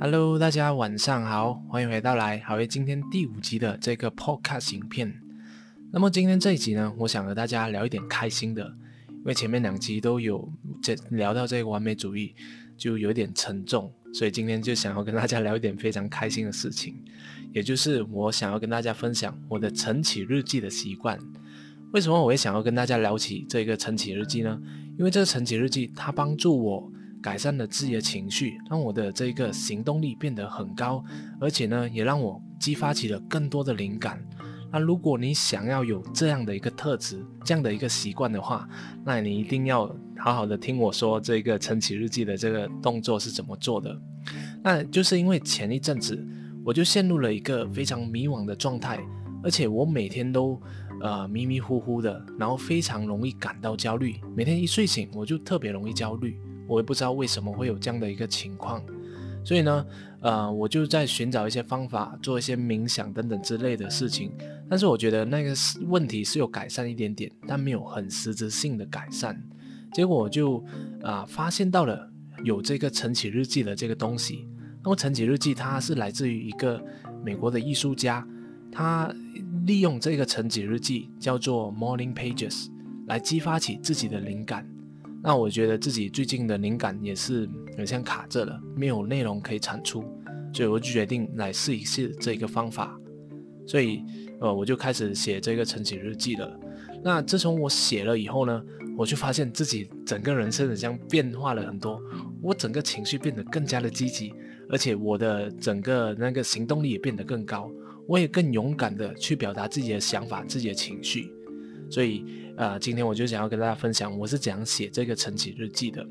Hello，大家晚上好，欢迎回到来好为今天第五集的这个 Podcast 影片。那么今天这一集呢，我想和大家聊一点开心的，因为前面两集都有这聊到这个完美主义，就有点沉重，所以今天就想要跟大家聊一点非常开心的事情，也就是我想要跟大家分享我的晨起日记的习惯。为什么我会想要跟大家聊起这个晨起日记呢？因为这个晨起日记它帮助我。改善了自己的情绪，让我的这个行动力变得很高，而且呢，也让我激发起了更多的灵感。那如果你想要有这样的一个特质，这样的一个习惯的话，那你一定要好好的听我说这个晨起日记的这个动作是怎么做的。那就是因为前一阵子我就陷入了一个非常迷惘的状态，而且我每天都呃迷迷糊糊的，然后非常容易感到焦虑。每天一睡醒我就特别容易焦虑。我也不知道为什么会有这样的一个情况，所以呢，呃，我就在寻找一些方法，做一些冥想等等之类的事情。但是我觉得那个问题是有改善一点点，但没有很实质性的改善。结果我就啊发现到了有这个晨起日记的这个东西。那么晨起日记它是来自于一个美国的艺术家，他利用这个晨起日记叫做 Morning Pages 来激发起自己的灵感。那我觉得自己最近的灵感也是有像卡着了，没有内容可以产出，所以我就决定来试一试这个方法。所以，呃，我就开始写这个晨起日记了。那自从我写了以后呢，我就发现自己整个人生好像变化了很多，我整个情绪变得更加的积极，而且我的整个那个行动力也变得更高，我也更勇敢的去表达自己的想法、自己的情绪。所以，呃，今天我就想要跟大家分享，我是怎样写这个晨起日记的。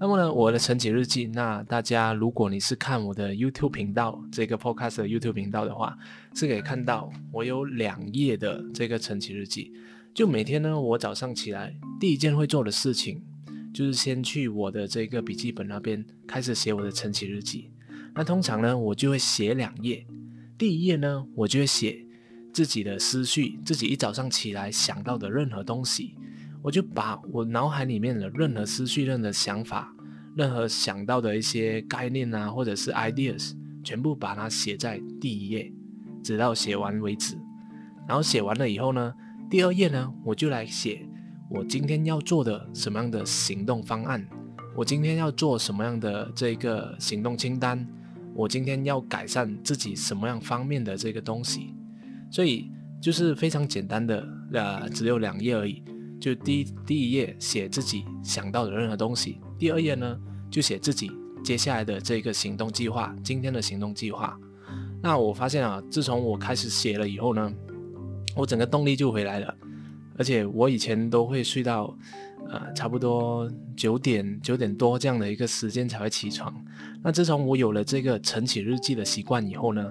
那么呢，我的晨起日记，那大家如果你是看我的 YouTube 频道，这个 Podcast 的 YouTube 频道的话，是可以看到我有两页的这个晨起日记。就每天呢，我早上起来第一件会做的事情，就是先去我的这个笔记本那边开始写我的晨起日记。那通常呢，我就会写两页，第一页呢，我就会写。自己的思绪，自己一早上起来想到的任何东西，我就把我脑海里面的任何思绪、任何想法、任何想到的一些概念啊，或者是 ideas，全部把它写在第一页，直到写完为止。然后写完了以后呢，第二页呢，我就来写我今天要做的什么样的行动方案，我今天要做什么样的这个行动清单，我今天要改善自己什么样方面的这个东西。所以就是非常简单的，呃，只有两页而已。就第一第一页写自己想到的任何东西，第二页呢就写自己接下来的这个行动计划，今天的行动计划。那我发现啊，自从我开始写了以后呢，我整个动力就回来了。而且我以前都会睡到，呃，差不多九点九点多这样的一个时间才会起床。那自从我有了这个晨起日记的习惯以后呢，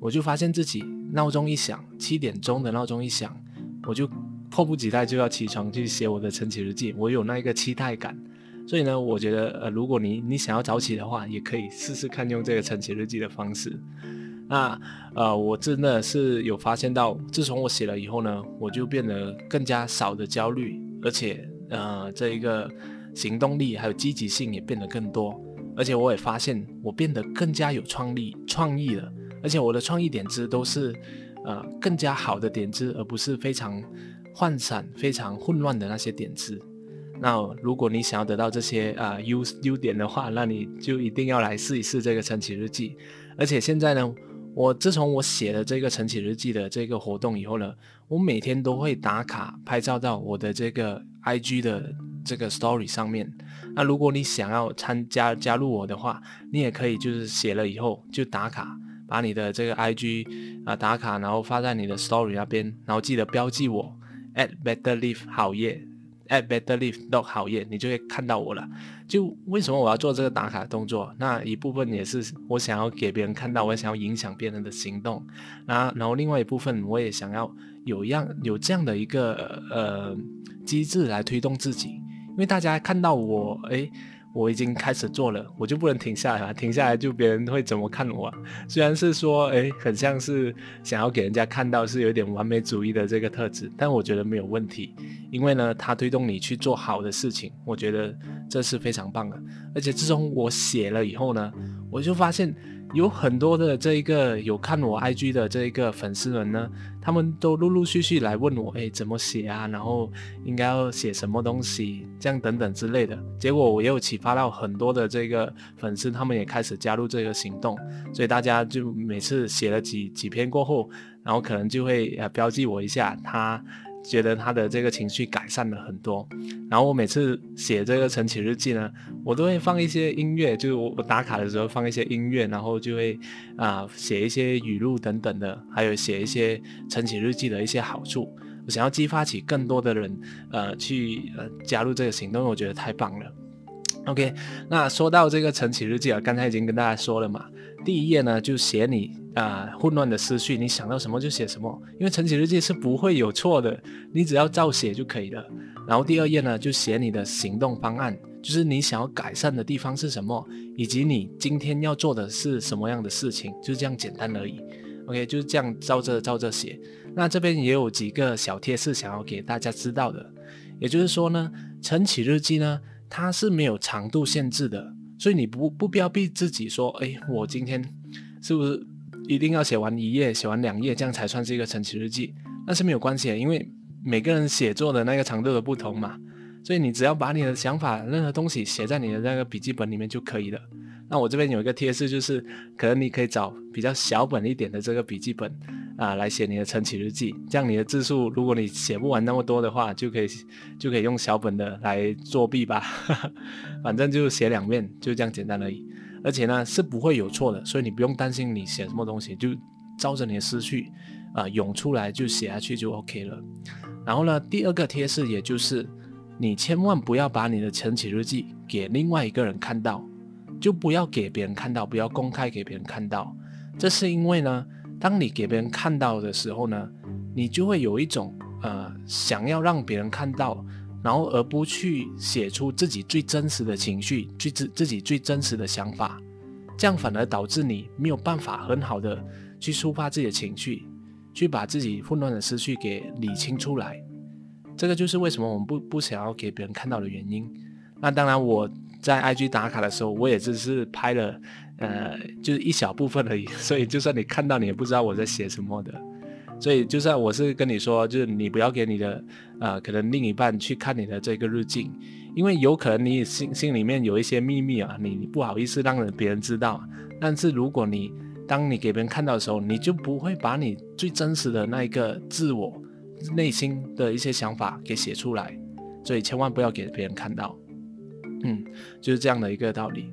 我就发现自己。闹钟一响，七点钟的闹钟一响，我就迫不及待就要起床去写我的晨起日记。我有那一个期待感，所以呢，我觉得呃，如果你你想要早起的话，也可以试试看用这个晨起日记的方式。那呃，我真的是有发现到，自从我写了以后呢，我就变得更加少的焦虑，而且呃，这一个行动力还有积极性也变得更多，而且我也发现我变得更加有创意创意了。而且我的创意点子都是，呃，更加好的点子，而不是非常涣散、非常混乱的那些点子。那如果你想要得到这些啊优优点的话，那你就一定要来试一试这个晨起日记。而且现在呢，我自从我写了这个晨起日记的这个活动以后呢，我每天都会打卡拍照到我的这个 IG 的这个 Story 上面。那如果你想要参加加入我的话，你也可以就是写了以后就打卡。把你的这个 IG 啊打卡，然后发在你的 Story 那边，然后记得标记我 at better live 好业 at better live dog 好业，你就会看到我了。就为什么我要做这个打卡动作？那一部分也是我想要给别人看到，我想要影响别人的行动。那然后另外一部分，我也想要有样有这样的一个呃机制来推动自己，因为大家看到我诶。我已经开始做了，我就不能停下来。停下来就别人会怎么看我？虽然是说，哎，很像是想要给人家看到是有点完美主义的这个特质，但我觉得没有问题，因为呢，它推动你去做好的事情，我觉得这是非常棒的。而且自从我写了以后呢，我就发现有很多的这一个有看我 IG 的这一个粉丝们呢，他们都陆陆续续来问我，哎，怎么写啊？然后应该要写什么东西，这样等等之类的。结果我也有启发到很多的这个粉丝，他们也开始加入这个行动。所以大家就每次写了几几篇过后，然后可能就会呃标记我一下，他。觉得他的这个情绪改善了很多，然后我每次写这个晨起日记呢，我都会放一些音乐，就是我我打卡的时候放一些音乐，然后就会啊写一些语录等等的，还有写一些晨起日记的一些好处，我想要激发起更多的人呃去呃加入这个行动，我觉得太棒了。OK，那说到这个晨起日记啊，刚才已经跟大家说了嘛。第一页呢，就写你啊混乱的思绪，你想到什么就写什么，因为晨起日记是不会有错的，你只要照写就可以了。然后第二页呢，就写你的行动方案，就是你想要改善的地方是什么，以及你今天要做的是什么样的事情，就是这样简单而已。OK，就是这样照着照着写。那这边也有几个小贴士想要给大家知道的，也就是说呢，晨起日记呢，它是没有长度限制的。所以你不不必要逼自己说，哎，我今天是不是一定要写完一页、写完两页，这样才算是一个晨起日记？那是没有关系的，因为每个人写作的那个长度的不同嘛。所以你只要把你的想法、任何东西写在你的那个笔记本里面就可以了。那我这边有一个贴士，就是可能你可以找比较小本一点的这个笔记本。啊，来写你的晨起日记，这样你的字数，如果你写不完那么多的话，就可以就可以用小本的来作弊吧，反正就写两遍，就这样简单而已。而且呢是不会有错的，所以你不用担心你写什么东西，就照着你的思绪啊涌出来就写下去就 OK 了。然后呢，第二个贴士，也就是你千万不要把你的晨起日记给另外一个人看到，就不要给别人看到，不要公开给别人看到。这是因为呢。当你给别人看到的时候呢，你就会有一种呃想要让别人看到，然后而不去写出自己最真实的情绪、最自自己最真实的想法，这样反而导致你没有办法很好的去抒发自己的情绪，去把自己混乱的思绪给理清出来。这个就是为什么我们不不想要给别人看到的原因。那当然我在 IG 打卡的时候，我也只是拍了。呃，就是一小部分而已，所以就算你看到，你也不知道我在写什么的。所以就算我是跟你说，就是你不要给你的呃，可能另一半去看你的这个日记，因为有可能你心心里面有一些秘密啊，你不好意思让人别人知道。但是如果你当你给别人看到的时候，你就不会把你最真实的那一个自我内心的一些想法给写出来。所以千万不要给别人看到。嗯，就是这样的一个道理。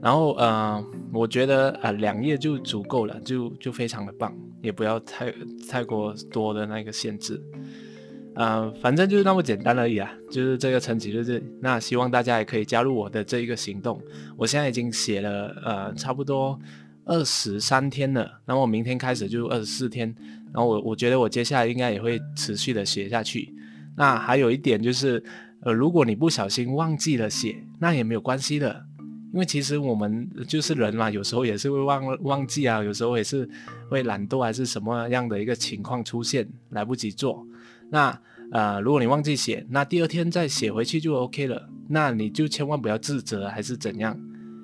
然后呃，我觉得啊，两页就足够了，就就非常的棒，也不要太太过多的那个限制，呃，反正就是那么简单而已啊，就是这个成绩就是。那希望大家也可以加入我的这一个行动。我现在已经写了呃差不多二十三天了，那么明天开始就二十四天，然后我我觉得我接下来应该也会持续的写下去。那还有一点就是，呃，如果你不小心忘记了写，那也没有关系的。因为其实我们就是人嘛，有时候也是会忘忘记啊，有时候也是会懒惰，还是什么样的一个情况出现，来不及做。那呃，如果你忘记写，那第二天再写回去就 OK 了。那你就千万不要自责，还是怎样？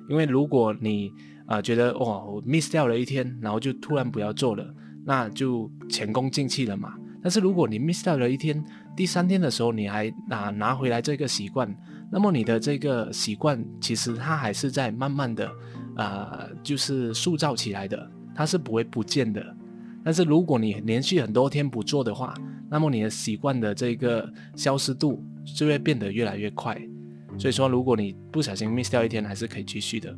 因为如果你啊觉得哇，我 miss 掉了一天，然后就突然不要做了，那就前功尽弃了嘛。但是如果你 miss 掉了一天，第三天的时候你还拿拿回来这个习惯。那么你的这个习惯，其实它还是在慢慢的，呃，就是塑造起来的，它是不会不见的。但是如果你连续很多天不做的话，那么你的习惯的这个消失度就会变得越来越快。所以说，如果你不小心 miss 掉一天，还是可以继续的。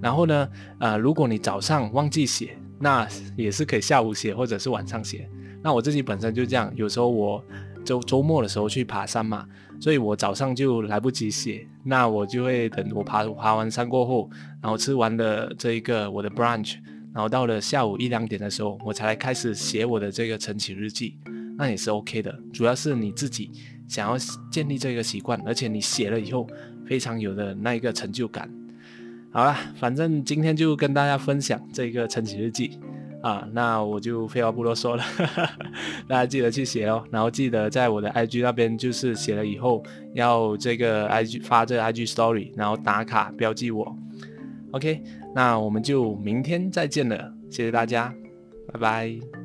然后呢，呃，如果你早上忘记写，那也是可以下午写或者是晚上写。那我自己本身就这样，有时候我周周末的时候去爬山嘛。所以我早上就来不及写，那我就会等我爬爬完山过后，然后吃完了这一个我的 brunch，然后到了下午一两点的时候，我才来开始写我的这个晨起日记，那也是 OK 的。主要是你自己想要建立这个习惯，而且你写了以后非常有的那一个成就感。好了，反正今天就跟大家分享这个晨起日记。啊，那我就废话不多说了，大家记得去写哦，然后记得在我的 IG 那边，就是写了以后要这个 IG 发这个 IG Story，然后打卡标记我。OK，那我们就明天再见了，谢谢大家，拜拜。